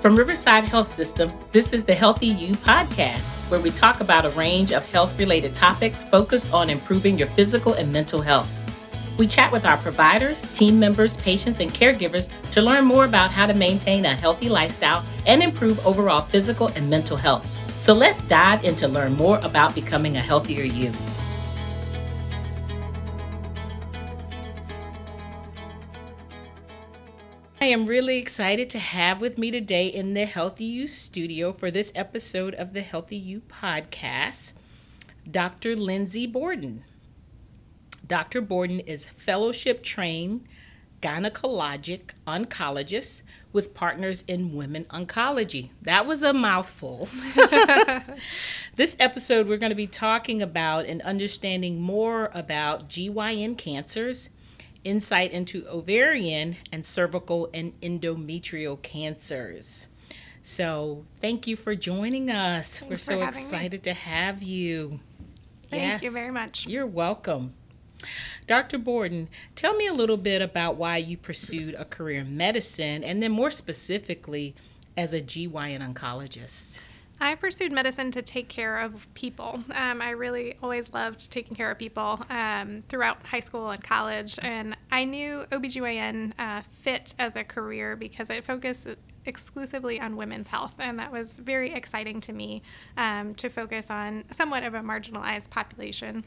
From Riverside Health System, this is the Healthy You podcast, where we talk about a range of health related topics focused on improving your physical and mental health. We chat with our providers, team members, patients, and caregivers to learn more about how to maintain a healthy lifestyle and improve overall physical and mental health. So let's dive in to learn more about becoming a healthier you. I am really excited to have with me today in the Healthy You studio for this episode of the Healthy You podcast, Dr. Lindsay Borden. Dr. Borden is fellowship trained gynecologic oncologist with partners in women oncology. That was a mouthful. this episode, we're going to be talking about and understanding more about GYN cancers insight into ovarian and cervical and endometrial cancers. So, thank you for joining us. Thanks We're so excited me. to have you. Thank yes, you very much. You're welcome. Dr. Borden, tell me a little bit about why you pursued a career in medicine and then more specifically as a GYN oncologist. I pursued medicine to take care of people. Um, I really always loved taking care of people um, throughout high school and college. And I knew OBGYN uh, fit as a career because it focused exclusively on women's health. And that was very exciting to me um, to focus on somewhat of a marginalized population.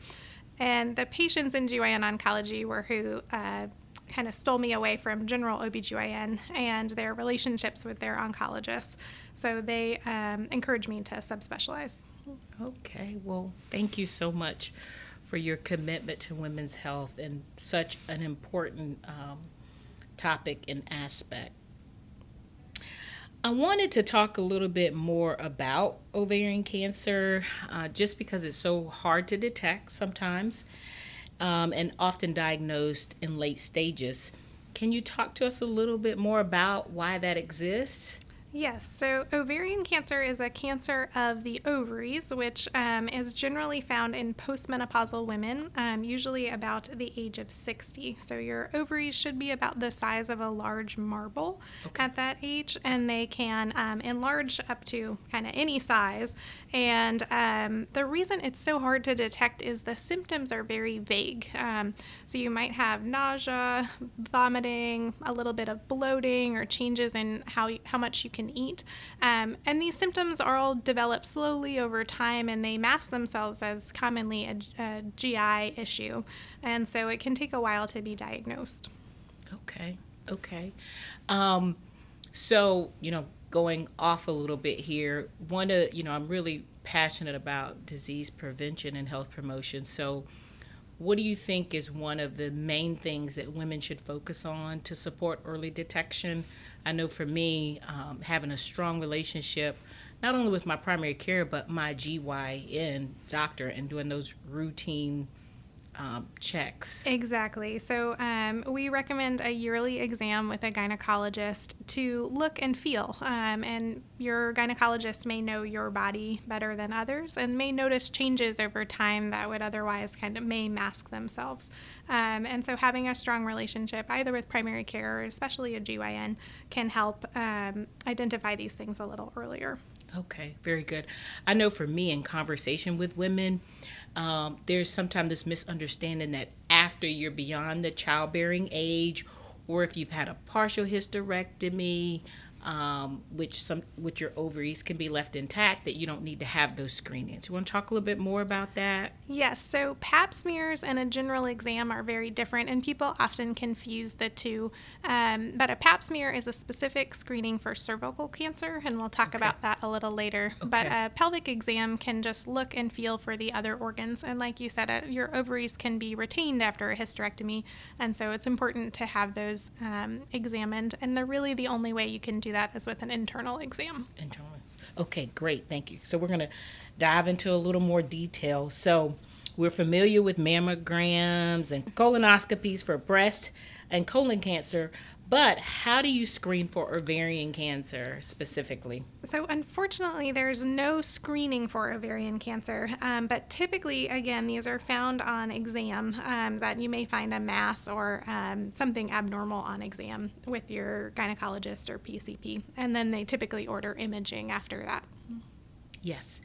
And the patients in GYN oncology were who uh, kind of stole me away from general OBGYN and their relationships with their oncologists. So they um, encouraged me to subspecialize. Okay, well, thank you so much for your commitment to women's health and such an important um, topic and aspect. I wanted to talk a little bit more about ovarian cancer uh, just because it's so hard to detect sometimes um, and often diagnosed in late stages. Can you talk to us a little bit more about why that exists? Yes, so ovarian cancer is a cancer of the ovaries, which um, is generally found in postmenopausal women, um, usually about the age of 60. So your ovaries should be about the size of a large marble okay. at that age, and they can um, enlarge up to kind of any size. And um, the reason it's so hard to detect is the symptoms are very vague. Um, so you might have nausea, vomiting, a little bit of bloating, or changes in how, how much you can can eat. Um, and these symptoms are all developed slowly over time and they mask themselves as commonly a, a GI issue. And so it can take a while to be diagnosed. Okay, okay. Um, so, you know, going off a little bit here, one of, you know, I'm really passionate about disease prevention and health promotion. So, what do you think is one of the main things that women should focus on to support early detection? I know for me, um, having a strong relationship, not only with my primary care, but my GYN doctor and doing those routine um, checks. Exactly. So um, we recommend a yearly exam with a gynecologist to look and feel. Um, and your gynecologist may know your body better than others and may notice changes over time that would otherwise kind of may mask themselves. Um, and so having a strong relationship, either with primary care or especially a GYN, can help um, identify these things a little earlier. Okay, very good. I know for me in conversation with women, um, there's sometimes this misunderstanding that after you're beyond the childbearing age, or if you've had a partial hysterectomy, um, which some which your ovaries can be left intact that you don't need to have those screenings. You want to talk a little bit more about that? Yes. So Pap smears and a general exam are very different, and people often confuse the two. Um, but a Pap smear is a specific screening for cervical cancer, and we'll talk okay. about that a little later. Okay. But a pelvic exam can just look and feel for the other organs, and like you said, uh, your ovaries can be retained after a hysterectomy, and so it's important to have those um, examined. And they're really the only way you can do that is with an internal exam. Internal. Okay, great. Thank you. So we're going to dive into a little more detail. So we're familiar with mammograms and colonoscopies for breast and colon cancer, But how do you screen for ovarian cancer specifically? So, unfortunately, there's no screening for ovarian cancer, um, but typically, again, these are found on exam um, that you may find a mass or um, something abnormal on exam with your gynecologist or PCP, and then they typically order imaging after that. Yes.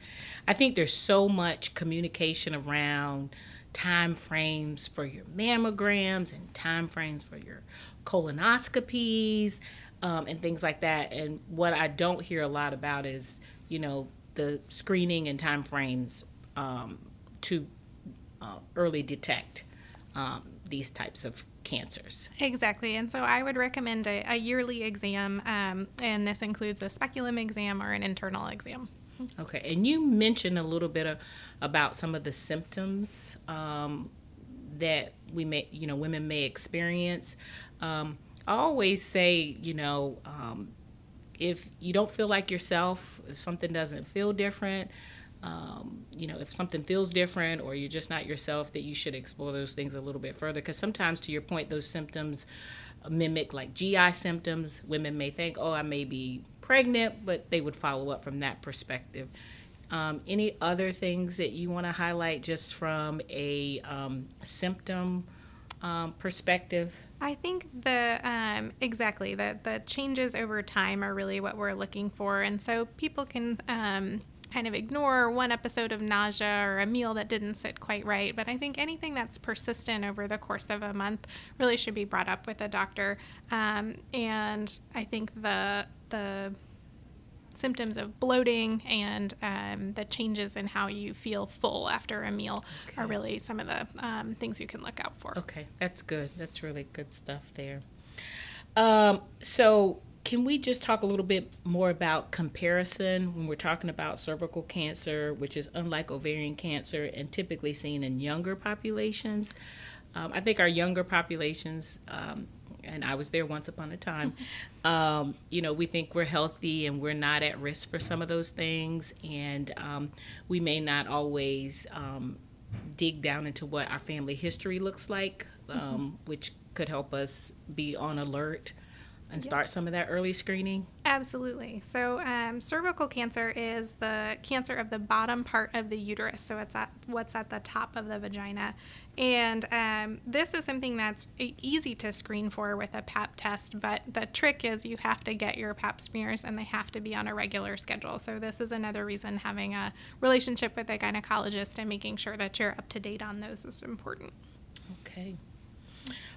I think there's so much communication around time frames for your mammograms and time frames for your colonoscopies um, and things like that. And what I don't hear a lot about is, you know, the screening and time frames um, to uh, early detect um, these types of cancers. Exactly. And so I would recommend a, a yearly exam, um, and this includes a speculum exam or an internal exam. Okay, and you mentioned a little bit of, about some of the symptoms um, that we may, you know, women may experience. Um, I always say, you know, um, if you don't feel like yourself, if something doesn't feel different, um, you know, if something feels different or you're just not yourself, that you should explore those things a little bit further. Because sometimes, to your point, those symptoms mimic like GI symptoms. Women may think, oh, I may be pregnant, but they would follow up from that perspective. Um, any other things that you want to highlight just from a um, symptom um, perspective? I think the um, exactly the the changes over time are really what we're looking for, and so people can um, kind of ignore one episode of nausea or a meal that didn't sit quite right. But I think anything that's persistent over the course of a month really should be brought up with a doctor. Um, and I think the the symptoms of bloating and um, the changes in how you feel full after a meal okay. are really some of the um, things you can look out for. Okay, that's good. That's really good stuff there. Um, so, can we just talk a little bit more about comparison when we're talking about cervical cancer, which is unlike ovarian cancer and typically seen in younger populations? Um, I think our younger populations um, and I was there once upon a time. Um, you know, we think we're healthy and we're not at risk for some of those things, and um, we may not always um, dig down into what our family history looks like, mm-hmm. Um, which could help us be on alert and start some of that early screening? Absolutely. So, um, cervical cancer is the cancer of the bottom part of the uterus. So, it's at what's at the top of the vagina. And um, this is something that's easy to screen for with a pap test, but the trick is you have to get your pap smears and they have to be on a regular schedule. So, this is another reason having a relationship with a gynecologist and making sure that you're up to date on those is important. Okay.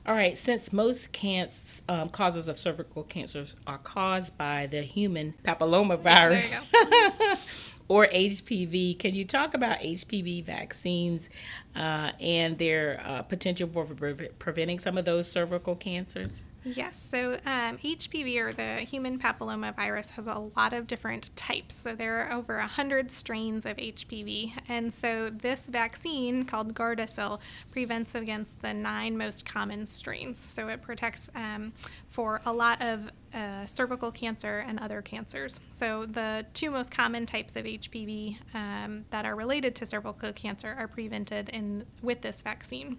All right, since most cancer, um, causes of cervical cancers are caused by the human papillomavirus or HPV, can you talk about HPV vaccines uh, and their uh, potential for pre- preventing some of those cervical cancers? Yes, so um, HPV or the human papilloma virus has a lot of different types. So there are over 100 strains of HPV. And so this vaccine called Gardasil prevents against the nine most common strains. So it protects um, for a lot of uh, cervical cancer and other cancers. So the two most common types of HPV um, that are related to cervical cancer are prevented in with this vaccine.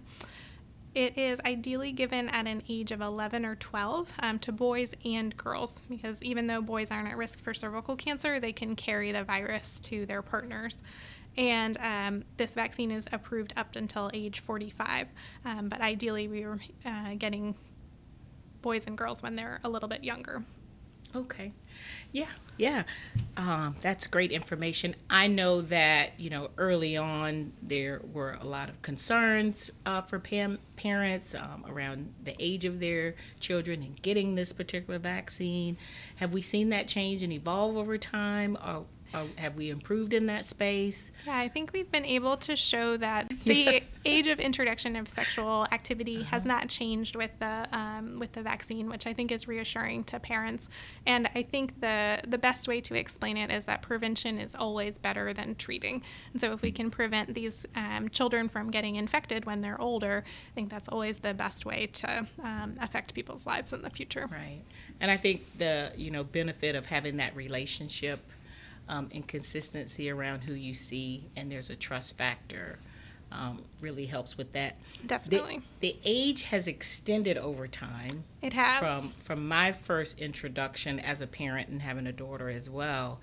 It is ideally given at an age of 11 or 12 um, to boys and girls because even though boys aren't at risk for cervical cancer, they can carry the virus to their partners. And um, this vaccine is approved up until age 45, um, but ideally we are uh, getting boys and girls when they're a little bit younger. Okay. Yeah, yeah. Um, that's great information. I know that, you know, early on there were a lot of concerns uh, for pam- parents um, around the age of their children and getting this particular vaccine. Have we seen that change and evolve over time? Or uh, have we improved in that space? Yeah, I think we've been able to show that the yes. age of introduction of sexual activity uh-huh. has not changed with the um, with the vaccine, which I think is reassuring to parents. And I think the the best way to explain it is that prevention is always better than treating. And so if we can prevent these um, children from getting infected when they're older, I think that's always the best way to um, affect people's lives in the future. Right. And I think the you know benefit of having that relationship um, and consistency around who you see, and there's a trust factor um, really helps with that. Definitely. The, the, age has extended over time. It has. From from my first introduction as a parent and having a daughter as well.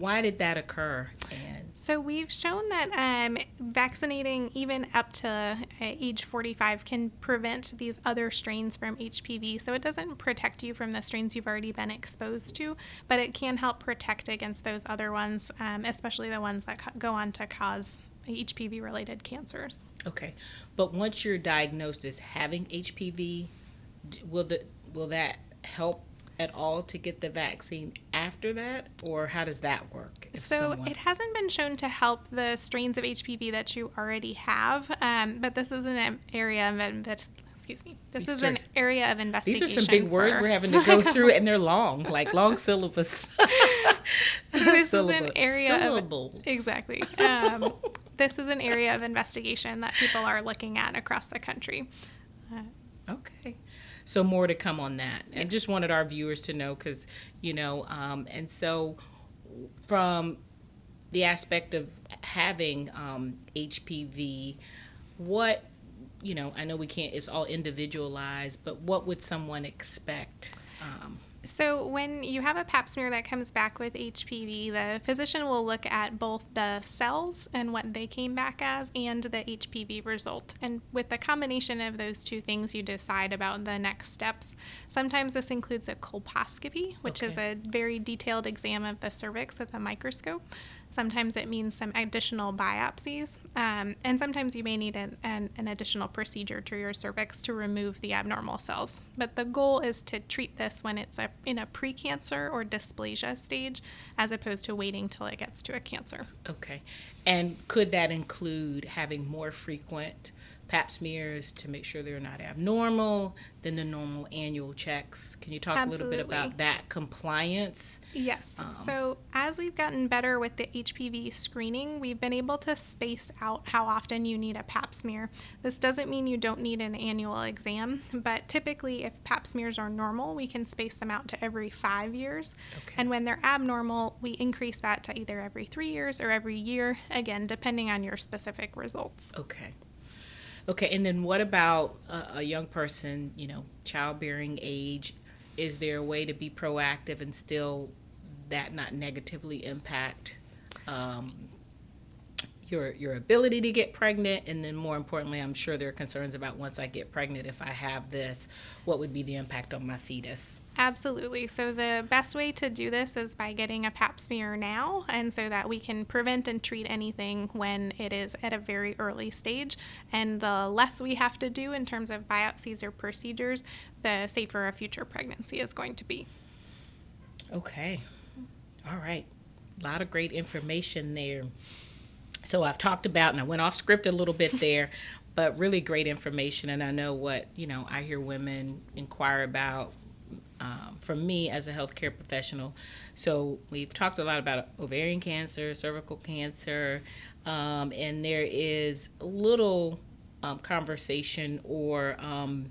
Why did that occur? And so we've shown that um, vaccinating even up to uh, age 45 can prevent these other strains from HPV. So it doesn't protect you from the strains you've already been exposed to, but it can help protect against those other ones, um, especially the ones that go on to cause HPV related cancers. Okay, but once you're diagnosed as having HPV, will the will that help at all to get the vaccine after that, or how does that work? So someone... it hasn't been shown to help the strains of HPV that you already have, um, but this is an area of excuse me. This These is an area of investigation. These are some big for... words we're having to go through, and they're long, like long syllables. this is an area Syllables. of exactly. Um, this is an area of investigation that people are looking at across the country. Uh, okay. So more to come on that, and just wanted our viewers to know because you know, um, and so from the aspect of having um, HPV, what you know, I know we can't. It's all individualized, but what would someone expect? Um, so, when you have a pap smear that comes back with HPV, the physician will look at both the cells and what they came back as and the HPV result. And with the combination of those two things, you decide about the next steps. Sometimes this includes a colposcopy, which okay. is a very detailed exam of the cervix with a microscope. Sometimes it means some additional biopsies, um, and sometimes you may need an, an, an, additional procedure to your cervix to remove the abnormal cells. But the goal is to treat this when it's a, in a precancer or dysplasia stage, as opposed to waiting till it gets to a cancer. Okay. And could that include having more frequent pap smears to make sure they're not abnormal than the normal annual checks. Can you talk Absolutely. a little bit about that compliance? Yes. Um, so, as we've gotten better with the HPV screening, we've been able to space out how often you need a pap smear. This doesn't mean you don't need an annual exam, but typically, if pap smears are normal, we can space them out to every five years. Okay. And when they're abnormal, we increase that to either every three years or every year, again, depending on your specific results. Okay. Okay, and then what about a, a young person, you know, childbearing age? Is there a way to be proactive and still that not negatively impact um, your your ability to get pregnant and then more importantly i'm sure there are concerns about once i get pregnant if i have this what would be the impact on my fetus absolutely. So the best way to do this is by getting a pap smear now and so that we can prevent and treat anything when it is at a very early stage. And the less we have to do in terms of biopsies or procedures the safer a future pregnancy is going to be. Okay. All right. A lot of great information there. So I've talked about, and I went off script a little bit there, but really great information. And I know what, you know, I hear women inquire about um, from me as a healthcare professional. So we've talked a lot about ovarian cancer, cervical cancer, um, and there is little um, conversation or um,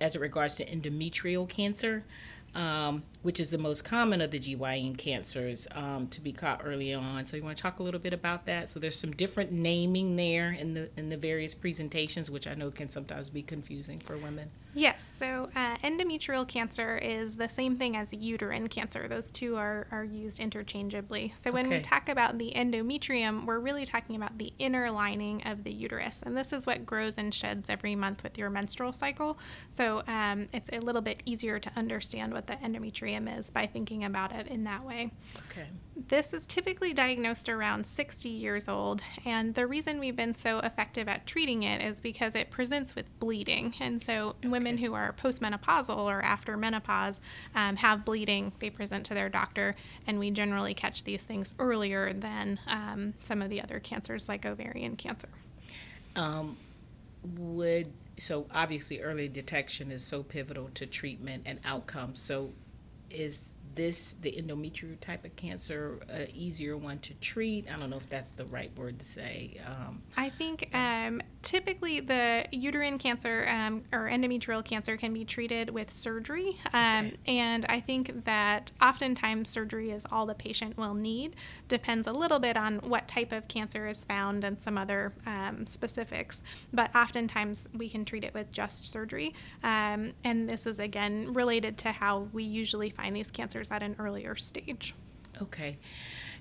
as it regards to endometrial cancer um, which is the most common of the GYN cancers um, to be caught early on. So you want to talk a little bit about that. So there's some different naming there in the in the various presentations, which I know can sometimes be confusing for women. Yes. So uh, endometrial cancer is the same thing as uterine cancer. Those two are, are used interchangeably. So when okay. we talk about the endometrium, we're really talking about the inner lining of the uterus. And this is what grows and sheds every month with your menstrual cycle. So um, it's a little bit easier to understand what the endometrium is by thinking about it in that way. Okay. This is typically diagnosed around 60 years old. And the reason we've been so effective at treating it is because it presents with bleeding. And so okay. women who are postmenopausal or after menopause um, have bleeding, they present to their doctor, and we generally catch these things earlier than um, some of the other cancers like ovarian cancer. Um, would so obviously early detection is so pivotal to treatment and outcomes. So is this the endometrial type of cancer a easier one to treat? I don't know if that's the right word to say. Um, I think um, typically, the uterine cancer um, or endometrial cancer can be treated with surgery. Um, okay. And I think that oftentimes surgery is all the patient will need. Depends a little bit on what type of cancer is found and some other um, specifics. But oftentimes we can treat it with just surgery. Um, and this is, again, related to how we usually find these cancers at an earlier stage. Okay.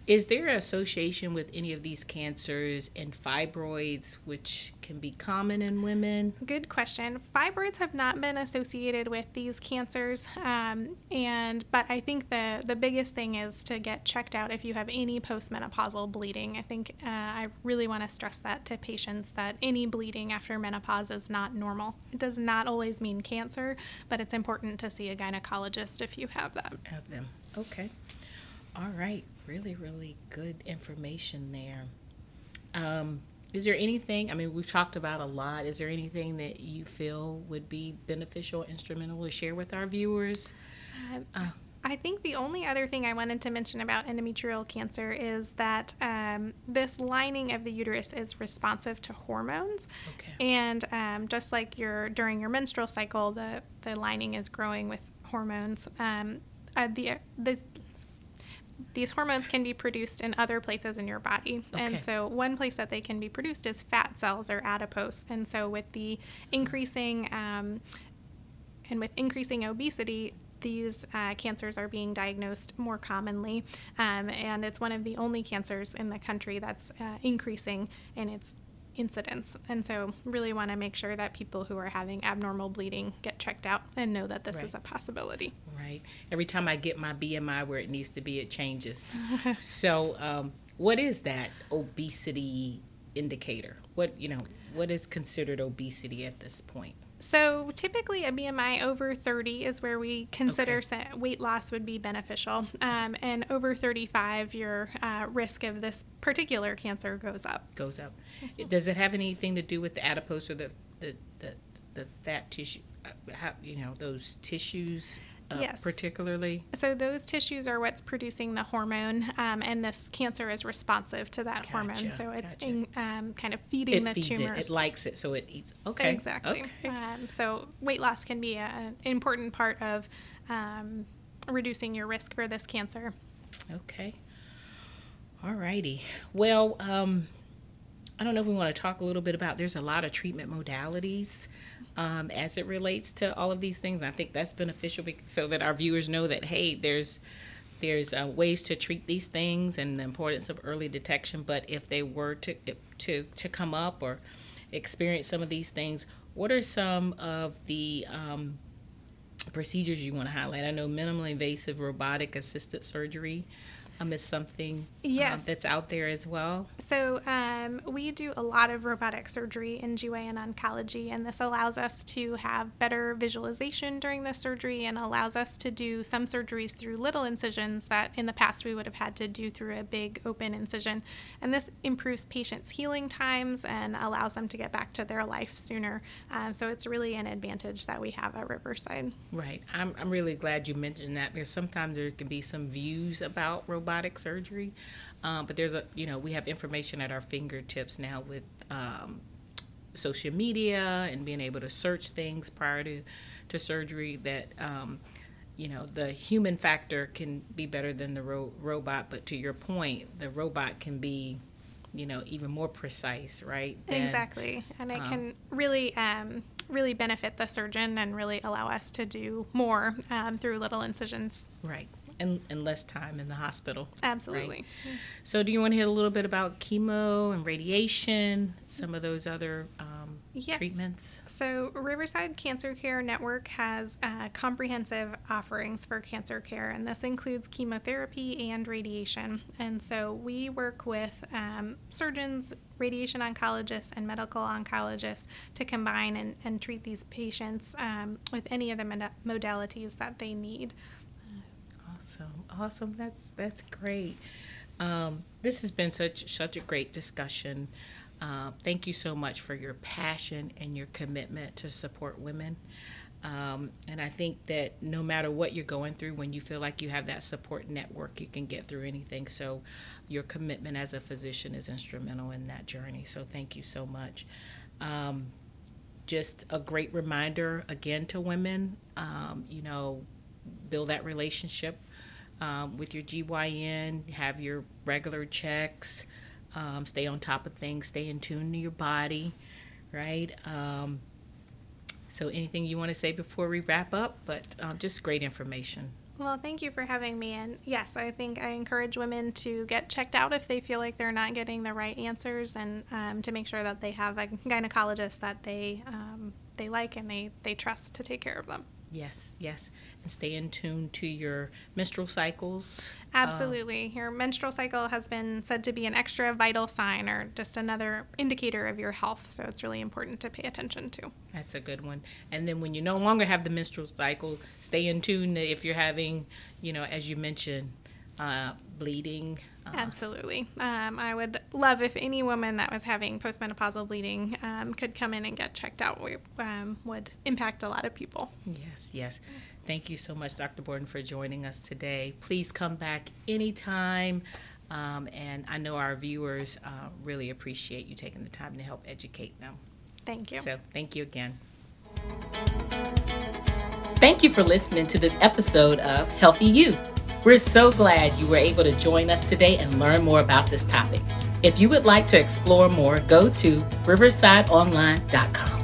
Is there an association with any of these cancers and fibroids, which can be common in women? Good question. Fibroids have not been associated with these cancers, um, and but I think the the biggest thing is to get checked out if you have any postmenopausal bleeding. I think uh, I really want to stress that to patients that any bleeding after menopause is not normal. It does not always mean cancer, but it's important to see a gynecologist if you have that. Have them. Okay. All right really, really good information there. Um, is there anything, I mean, we've talked about a lot. Is there anything that you feel would be beneficial, instrumental to share with our viewers? Uh, I think the only other thing I wanted to mention about endometrial cancer is that um, this lining of the uterus is responsive to hormones, okay. and um, just like your during your menstrual cycle, the the lining is growing with hormones. Um, uh, the the these hormones can be produced in other places in your body. Okay. And so, one place that they can be produced is fat cells or adipose. And so, with the increasing um, and with increasing obesity, these uh, cancers are being diagnosed more commonly, um, and it's one of the only cancers in the country that's uh, increasing in its incidence. And so, really want to make sure that people who are having abnormal bleeding get checked out and know that this right. is a possibility. Right. Every time I get my BMI where it needs to be, it changes. so, um, what is that obesity indicator? What you know, what is considered obesity at this point? So typically, a BMI over 30 is where we consider okay. weight loss would be beneficial, um, and over 35, your uh, risk of this particular cancer goes up. Goes up. Does it have anything to do with the adipose or the the, the, the fat tissue? Uh, how, you know those tissues uh, yes. particularly? So those tissues are what's producing the hormone, um, and this cancer is responsive to that gotcha, hormone. So it's gotcha. in, um, kind of feeding it the feeds tumor. It. it likes it, so it eats. Okay. Exactly. Okay. Um, so weight loss can be an important part of um, reducing your risk for this cancer. Okay. All righty. Well, um, I don't know if we want to talk a little bit about. There's a lot of treatment modalities um, as it relates to all of these things. I think that's beneficial so that our viewers know that hey, there's there's uh, ways to treat these things and the importance of early detection. But if they were to to to come up or experience some of these things, what are some of the um, procedures you want to highlight? I know minimally invasive robotic assisted surgery um, is something um, yes. that's out there as well? So, um, we do a lot of robotic surgery in GYN oncology, and this allows us to have better visualization during the surgery and allows us to do some surgeries through little incisions that in the past we would have had to do through a big open incision. And this improves patients' healing times and allows them to get back to their life sooner. Um, so, it's really an advantage that we have at Riverside. Right. I'm, I'm really glad you mentioned that because sometimes there can be some views about robotic robotic surgery. Um, but there's a, you know, we have information at our fingertips now with um, social media and being able to search things prior to, to surgery that, um, you know, the human factor can be better than the ro- robot. But to your point, the robot can be, you know, even more precise, right? Than, exactly. And it um, can really um, really benefit the surgeon and really allow us to do more um, through little incisions. Right and, and less time in the hospital. Absolutely. Right? So, do you want to hear a little bit about chemo and radiation, some of those other um, yes. treatments? So, Riverside Cancer Care Network has uh, comprehensive offerings for cancer care, and this includes chemotherapy and radiation. And so, we work with um, surgeons, radiation oncologists, and medical oncologists to combine and, and treat these patients um, with any of the mod- modalities that they need. Awesome, awesome. That's that's great. Um, this has been such such a great discussion. Uh, thank you so much for your passion and your commitment to support women. Um, and I think that no matter what you're going through, when you feel like you have that support network, you can get through anything. So, your commitment as a physician is instrumental in that journey. So, thank you so much. Um, just a great reminder again to women, um, you know, build that relationship um, with your GYN, have your regular checks, um, stay on top of things, stay in tune to your body, right? Um, so, anything you want to say before we wrap up? But um, just great information. Well, thank you for having me. And yes, I think I encourage women to get checked out if they feel like they're not getting the right answers, and um, to make sure that they have a gynecologist that they um, they like and they they trust to take care of them. Yes, yes. And stay in tune to your menstrual cycles. Absolutely. Uh, your menstrual cycle has been said to be an extra vital sign or just another indicator of your health. So it's really important to pay attention to. That's a good one. And then when you no longer have the menstrual cycle, stay in tune if you're having, you know, as you mentioned, uh, bleeding. Uh, Absolutely. Um, I would love if any woman that was having postmenopausal bleeding um, could come in and get checked out. We um, would impact a lot of people. Yes, yes. Thank you so much, Dr. Borden, for joining us today. Please come back anytime. Um, and I know our viewers uh, really appreciate you taking the time to help educate them. Thank you. So, thank you again. Thank you for listening to this episode of Healthy You. We're so glad you were able to join us today and learn more about this topic. If you would like to explore more, go to riversideonline.com.